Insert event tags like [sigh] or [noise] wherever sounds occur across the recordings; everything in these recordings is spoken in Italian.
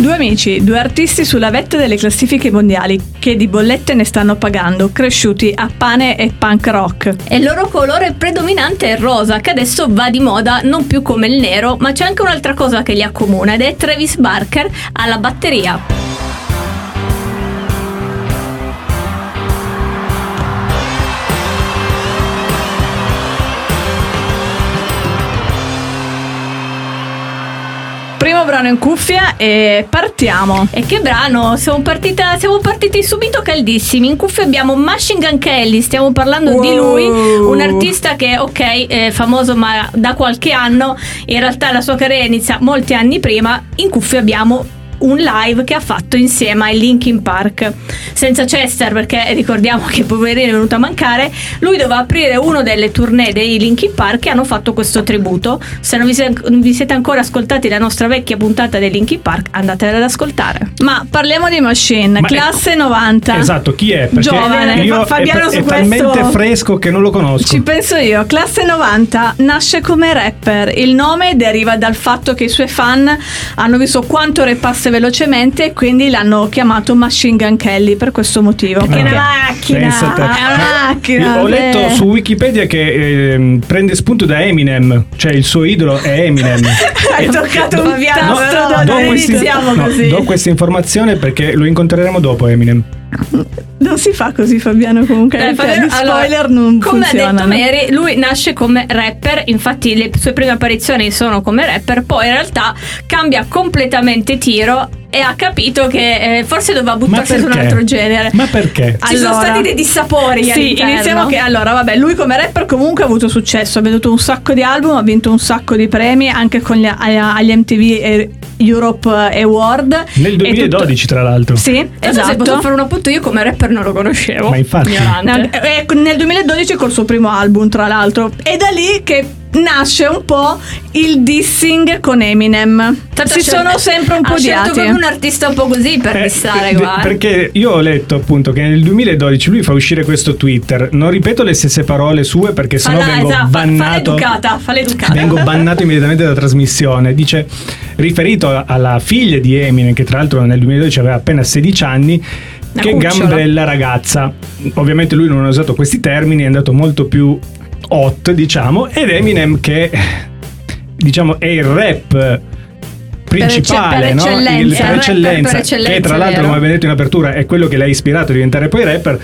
Due amici, due artisti sulla vetta delle classifiche mondiali che di bollette ne stanno pagando, cresciuti a pane e punk rock. E il loro colore predominante è il rosa, che adesso va di moda non più come il nero, ma c'è anche un'altra cosa che li accomuna ed è Travis Barker alla batteria. Brano in cuffia e partiamo. E che brano? Siamo, partita, siamo partiti subito caldissimi. In cuffia abbiamo Machine Gun Kelly, stiamo parlando Wow. di lui, un artista che, ok, è famoso ma da qualche anno, in realtà la sua carriera inizia molti anni prima. In cuffia abbiamo un live che ha fatto insieme ai Linkin Park senza Chester perché ricordiamo che poverino è venuto a mancare lui doveva aprire uno delle tournée dei Linkin Park e hanno fatto questo tributo se non vi, se- non vi siete ancora ascoltati la nostra vecchia puntata dei Linkin Park andatela ad ascoltare Ma parliamo di Machine, Ma classe 90. Esatto, chi è? Perché Giovane. io Fa- Fabiano è, su è questo- talmente fresco che non lo conosco. Ci penso io, classe 90 nasce come rapper. Il nome deriva dal fatto che i suoi fan hanno visto quanto rappasse velocemente e quindi l'hanno chiamato Machine Gun Kelly per questo motivo. Perché è una Ah, macchina. È una Ma macchina, Ho beh. letto su Wikipedia che ehm, prende spunto da Eminem, cioè il suo idolo è Eminem. [laughs] Hai toccato un tasto, però, non do, non questi- no, do questa informazione perché lo incontreremo dopo Eminem. [laughs] Non si fa così Fabiano comunque. Eh, Fabiano, gli allora, spoiler non come ha detto. Mary, lui nasce come rapper, infatti le sue prime apparizioni sono come rapper, poi in realtà cambia completamente tiro e ha capito che eh, forse doveva buttarsi su un altro genere. Ma perché? Ci sono stati dei dissapori Sì, all'interno. iniziamo che allora, vabbè, lui come rapper comunque ha avuto successo, ha venduto un sacco di album, ha vinto un sacco di premi anche con gli, agli MTV e Europe Award. Nel E 2012, tra l'altro. Sì, Esatto. Se posso fare un appunto, io come rapper non lo conoscevo. Ma infatti. Ignorante. No, eh, nel 2012 col suo primo album, tra l'altro. È da lì che nasce un po' il dissing con Eminem. Tanto si sono sempre un po' Ha scelto odiati. proprio un artista un po' così per Eh, dissare eh. Perché io ho letto appunto che nel 2012 lui fa uscire questo Twitter. Non ripeto le stesse parole sue perché sennò Falla, vengo esatto, fa- fa bannato. l'educata, fa l'educata. Vengo [laughs] bannato immediatamente dalla trasmissione. Dice, riferito alla figlia di Eminem, che tra l'altro nel 2012 aveva appena 16 anni, Una che cucciola. gambrella ragazza. Ovviamente lui non ha usato questi termini, è andato molto più hot, diciamo, ed Eminem che diciamo è il rap principale, per no? eccellenza, Il- il per eccellenza, eccellenza, che tra l'altro, come abbiamo detto in apertura, è quello che l'ha ispirato a diventare poi rapper.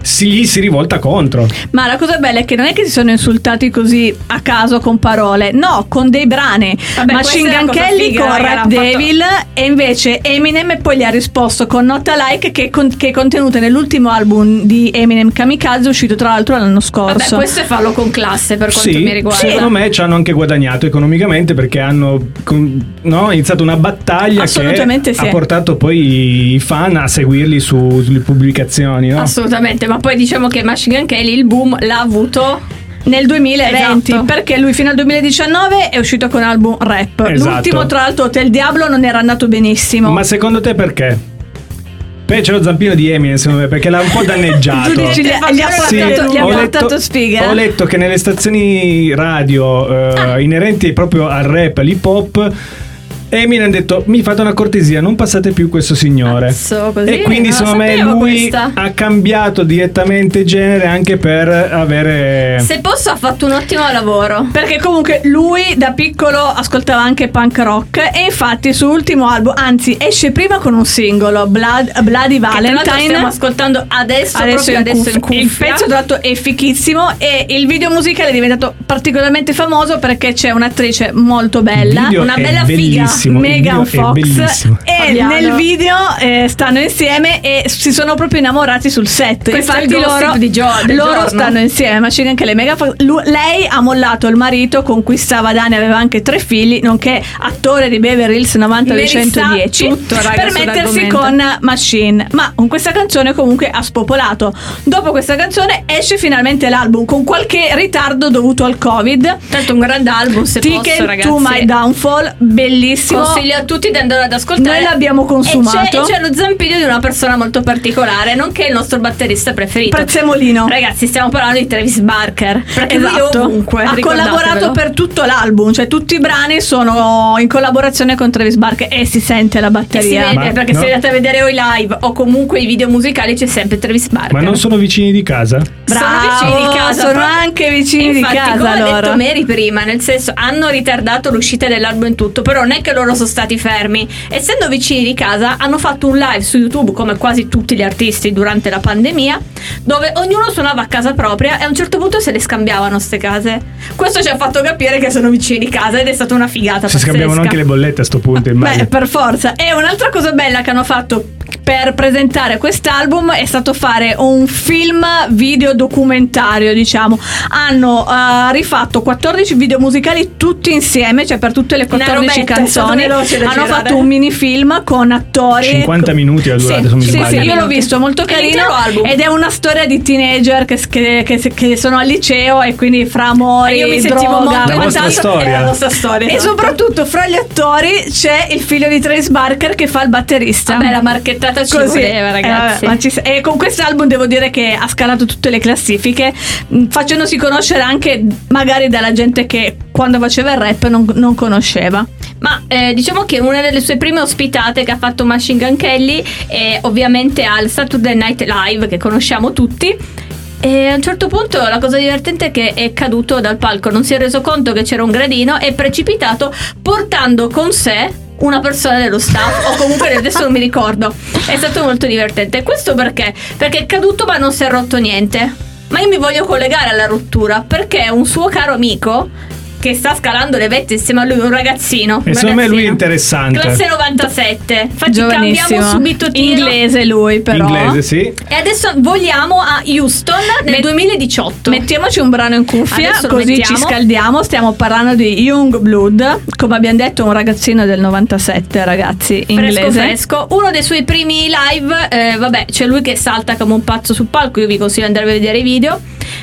Si, gli si rivolta contro. Ma la cosa bella è che non è che si sono insultati così a caso con parole, no, con dei brani. Vabbè, Machine Gun Kelly figa, con Rap l'hanno fatto- Devil e invece Eminem poi gli ha risposto con Not Alike che, è con- che è contenuta nell'ultimo album di Eminem Kamikaze uscito tra l'altro l'anno Vabbè, scorso. questo è farlo con classe per quanto Sì, mi riguarda. secondo me ci hanno anche guadagnato economicamente perché hanno con- no, iniziato una battaglia Assolutamente che sì. ha portato poi i fan a seguirli su- sulle pubblicazioni. No? Assolutamente, ma poi diciamo che Machine Gun Kelly il boom l'ha avuto nel 2020 Esatto. perché lui fino al 2019 è uscito con album rap. Esatto. L'ultimo tra l'altro Hotel Diablo non era andato benissimo. Ma secondo te perché? Beh, c'è lo zampino di Eminem secondo me perché l'ha un po' danneggiato. [laughs] Tu dici, gli, ha- gli ha Sì, portato, gli ha ho portato sfiga? Ho letto che nelle stazioni radio eh, Ah. inerenti proprio al rap, all'hip hop, Eminem ha detto: Mi fate una cortesia, non passate più questo signore. Così, e quindi, la secondo me, lui questa. ha cambiato direttamente genere anche per avere. Se posso ha fatto un ottimo lavoro. Perché comunque lui da piccolo ascoltava anche punk rock e infatti il suo ultimo album, anzi esce prima con un singolo, Blood, Bloody Che Valentine. stiamo ascoltando adesso, Adesso, proprio in adesso in cuffia. Il pezzo tra l'altro è fichissimo e il video musicale è diventato particolarmente famoso perché c'è un'attrice molto bella, una bella figa, bellissimo, Megan Fox bellissimo. e Fabiano. nel video eh, stanno insieme e si sono proprio innamorati sul set. Questo è il Infatti loro, di gio- loro giorno. stanno insieme, Machine Gun Kelly e Megan Fox. Lu- lei ha mollato il marito con cui stava da anni, aveva anche tre figli, nonché attore di Beverly Hills 90 Mary sa 110 tutto, raga, per mettersi con Machine. Ma con questa canzone comunque ha spopolato. Dopo questa canzone esce finalmente l'album con qualche ritardo dovuto al Covid. Tanto un grande album se Ticket posso ragazzi. to My Downfall, bellissimo. Consiglio a tutti di andare ad ascoltare. Noi l'abbiamo consumato. E c'è, e c'è lo zampino di una persona molto particolare, nonché il nostro batterista preferito. Prezzemolino. Ragazzi, stiamo parlando di Travis Barker. Perché Esatto. lui ovunque. ha collaborato per tutto l'album, cioè tutti i brani sono in collaborazione con Travis Barker e si sente la E si batteria. vede Ma perché no. se andate a vedere o i live o comunque i video musicali c'è sempre Travis Barker. Ma non sono vicini di casa? Bravo, sono vicini di casa. sono proprio. anche vicini di Infatti, casa come ha allora. detto Mary prima, nel senso hanno ritardato l'uscita dell'album in tutto, però non è che loro sono stati fermi. Essendo vicini di casa, hanno fatto un live su YouTube come quasi tutti gli artisti durante la pandemia, dove ognuno suonava a casa propria e a un certo punto se le scambiavano ste case. Questo ci ha fatto capire che sono vicini di casa ed è stata una figata Si pazzesca. scambiavano anche le bollette a sto punto, Beh, immagino. per forza. E un'altra cosa bella che hanno fatto per presentare quest'album è stato fare un film video documentario, diciamo. Hanno eh, rifatto 14 video musicali tutti insieme, cioè per tutte le Una 14 robetta, è stato canzoni. Hanno girare. fatto un mini film con attori 50 minuti ha durato, sì, sbaglio. sì, io l'ho visto, è molto È carino album. ed è una storia di teenager che, che- che- che sono al liceo e quindi fra amori, E io mi sentivo droga, molto La vostra tanto- storia. è la nostra storia. e esatto. soprattutto fra gli attori c'è il figlio di Trace Barker che fa il batterista. Vabbè, la marchettata ci voleva, ragazzi. Eh, ci- e con quest'album devo dire che ha scalato tutte le classifiche, mh, facendosi conoscere anche magari dalla gente che quando faceva il rap non, non conosceva. Ma eh, diciamo che una delle sue prime ospitate che ha fatto Machine Gun Kelly è ovviamente al Saturday Night Live che conosciamo tutti. E a un certo punto la cosa divertente è che è caduto dal palco, non si è reso conto che c'era un gradino, è precipitato portando con sé una persona dello staff o comunque adesso non mi ricordo. È stato molto divertente. Questo perché? Perché è caduto ma non si è rotto niente. Ma io mi voglio collegare alla rottura perché un suo caro amico che sta scalando le vette insieme a lui, un ragazzino. E un secondo me lui è interessante. Classe 97. Infatti Giovanissimo. cambiamo subito tiro. Inglese lui però. Inglese, sì. E adesso voliamo a Houston nel Met- 2018. Mettiamoci un brano in cuffia Adesso così mettiamo. ci scaldiamo. Stiamo parlando di Young Blood, come abbiamo detto, un ragazzino del 97, ragazzi, Fresco inglese. fresco, uno dei suoi primi live, eh, vabbè, c'è lui che salta come un pazzo sul palco, io vi consiglio di andare a vedere i video,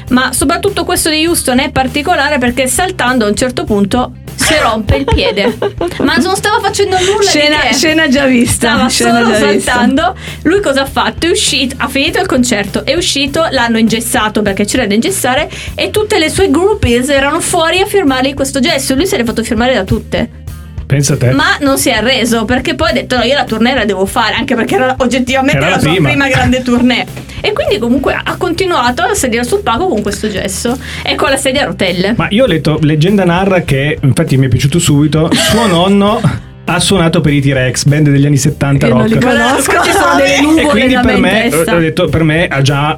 ma soprattutto questo di Houston è particolare perché saltando a un certo punto si rompe il piede. Ma non stava facendo nulla Scena, di che. scena già vista. Stava scena solo già vista. saltando. Lui cosa ha fatto? È uscito, ha finito il concerto, è uscito, l'hanno ingessato perché c'era da ingessare e tutte le sue groupies erano fuori a firmargli questo gesto. Lui se l'è fatto firmare da tutte. Pensa te. Ma non si è arreso perché poi ha detto no, io la tournée la devo fare, anche perché era oggettivamente Era la la sua prima. prima grande [laughs] tournée. E quindi comunque ha continuato a sedere sul palco con questo gesto e con la sedia a rotelle. Ma io ho letto, leggenda narra che, infatti mi è piaciuto subito, suo [laughs] nonno ha suonato per i T-Rex, band degli anni 70 Io non rock. li conosco. Ci sono [laughs] delle e nuvole quindi da per me ho detto, per me ha già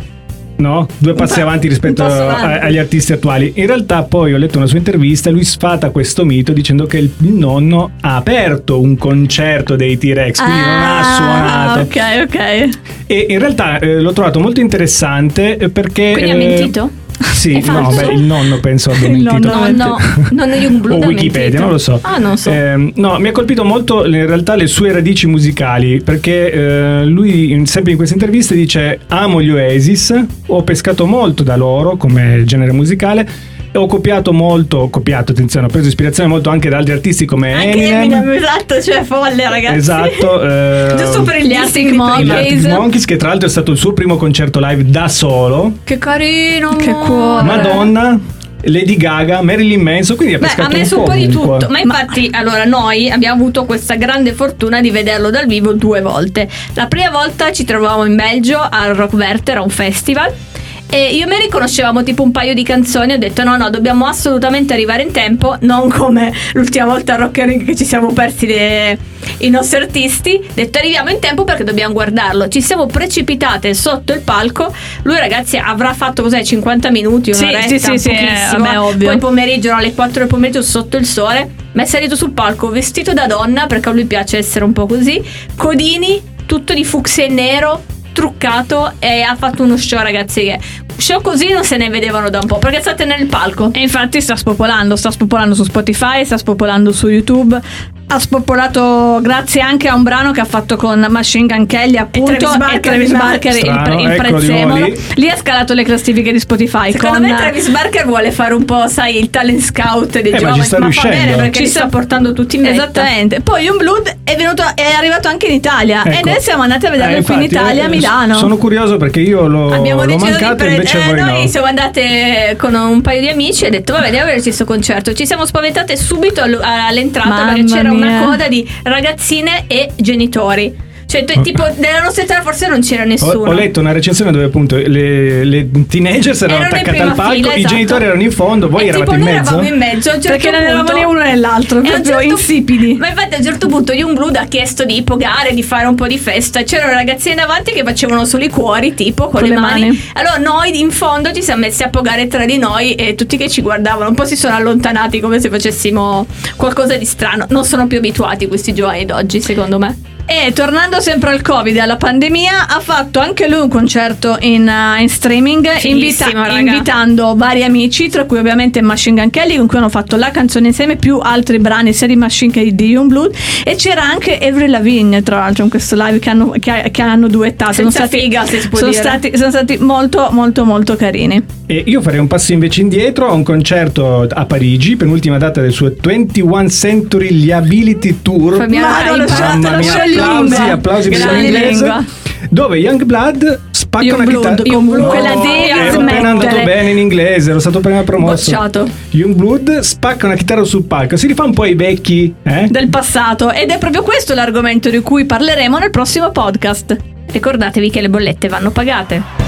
no, due passi avanti rispetto avanti. agli artisti attuali. In realtà poi ho letto una sua intervista e lui sfata questo mito dicendo che il nonno ha aperto un concerto dei T-Rex, quindi non ha Ah, suonato. Ok, ok. E in realtà eh, l'ho trovato molto interessante eh, perché... Quindi ha eh, mentito? Sì, no, beh, il nonno penso abbia Il mentito. nonno. No, no, non è Youngblood. o ha Wikipedia, non lo so. Ah, non so. Ehm, no, mi ha colpito molto in realtà le sue radici musicali, perché eh, lui in- sempre in queste interviste dice amo gli Oasis, ho pescato molto da loro come genere musicale. Ho copiato molto, ho copiato, attenzione, ho preso ispirazione molto anche da altri artisti come Anche Eminem. Eminem, esatto, cioè folle, ragazzi. Esatto, [laughs] eh, Giusto per Gli Arctic di Monkeys. Monkeys, che tra l'altro è stato il suo primo concerto live da solo. Che carino. Che cuore. Madonna, Lady Gaga, Marilyn Manson, quindi ha Beh, pescato ha messo un po' di ovunque. tutto, ma infatti, allora noi abbiamo avuto questa grande fortuna di vederlo dal vivo due volte. La prima volta ci trovavamo in Belgio al Rock Werther, a un festival. E io e Mary conoscevamo tipo un paio di canzoni. Ho detto: no, no, dobbiamo assolutamente arrivare in tempo. Non come l'ultima volta al Rock Ring che ci siamo persi le- i nostri artisti. Ho detto: arriviamo in tempo perché dobbiamo guardarlo. Ci siamo precipitate sotto il palco. Lui, ragazzi, avrà fatto cos'è? 50 minuti, Sì, un'oretta, sì, sì, sì, pochissimo. vabbè, ovvio. Poi pomeriggio alle 4 del pomeriggio sotto il sole, ma è salito sul palco vestito da donna perché a lui piace essere un po' così, codini, tutto di fucsia e nero, truccato e ha fatto uno show ragazzi che show così non se ne vedevano da un po' perché state nel palco. E infatti sta spopolando, sta spopolando su Spotify, sta spopolando su YouTube. Ha spopolato grazie anche a un brano che ha fatto con Machine Gun Kelly appunto Travis Barker, e Travis Barker il, Strano, pre- il prezzemolo lì. lì ha scalato le classifiche di Spotify Secondo con me Travis Barker vuole fare un po', sai, il talent scout dei Eh, ma giovani, ci sta fa riuscendo. bene perché Ci li sta sta- portando tutti in vetta. Esattamente. Poi Youngblood è venuto è arrivato anche in Italia e Ecco. noi siamo andati a vederlo Eh, qui in Italia a eh, Milano. Sono curioso perché io l'ho, Abbiamo l'ho deciso mancato di e invece prendere. voi noi no. siamo andate con un paio di amici e ho detto, vabbè, andiamo a vedere questo concerto. Ci siamo spaventate subito all- all'entrata Mamma perché c'era mia. Una coda di ragazzine e genitori. Cioè, t- tipo, [laughs] nella nostra età forse non c'era Ho, nessuno. ho letto una recensione dove appunto le, le teenagers erano Erano in attaccate al palco, fila, i esatto. genitori erano in fondo, voi E eravate tipo, in noi mezzo. eravamo in mezzo. a un certo perché non eravamo punto- né uno né l'altro, proprio certo- insipidi. Ma infatti a un certo punto Youngblood ha chiesto di pogare, di fare un po' di festa. C'erano ragazzine davanti che facevano solo i cuori, tipo con, Con le, le mani. mani. Allora noi in fondo ci siamo messi a pogare tra di noi e tutti che ci guardavano un po' si sono allontanati come se facessimo qualcosa di strano. Non sono più abituati questi giovani d'oggi, secondo me. E tornando sempre al Covid e alla pandemia, ha fatto anche lui un concerto in, uh, in streaming, raga. invitando vari amici, tra cui ovviamente Machine Gun Kelly, con cui hanno fatto la canzone insieme, più altri brani sia di Machine che di Youngblood. E c'era anche Avril Lavigne, tra l'altro, in questo live che hanno, che, che hanno duettato. Senza figa, se si può sono dire. stati, sono stati molto, molto, molto carini. E io farei un passo invece indietro a un concerto a Parigi, penultima data del suo 21 Century Liability Tour. Fabiano, Ma non lo lo mia, scegli applausi, applausi lingua. Dove Youngblood spacca una Youngblood, chitarra. comunque la devi Ero appena andato bene in inglese, ero stato appena promosso. Bocciato. Youngblood spacca una chitarra sul palco, si rifà un po' ai vecchi, eh? Del passato ed è proprio questo l'argomento di cui parleremo nel prossimo podcast. Ricordatevi che le bollette vanno pagate.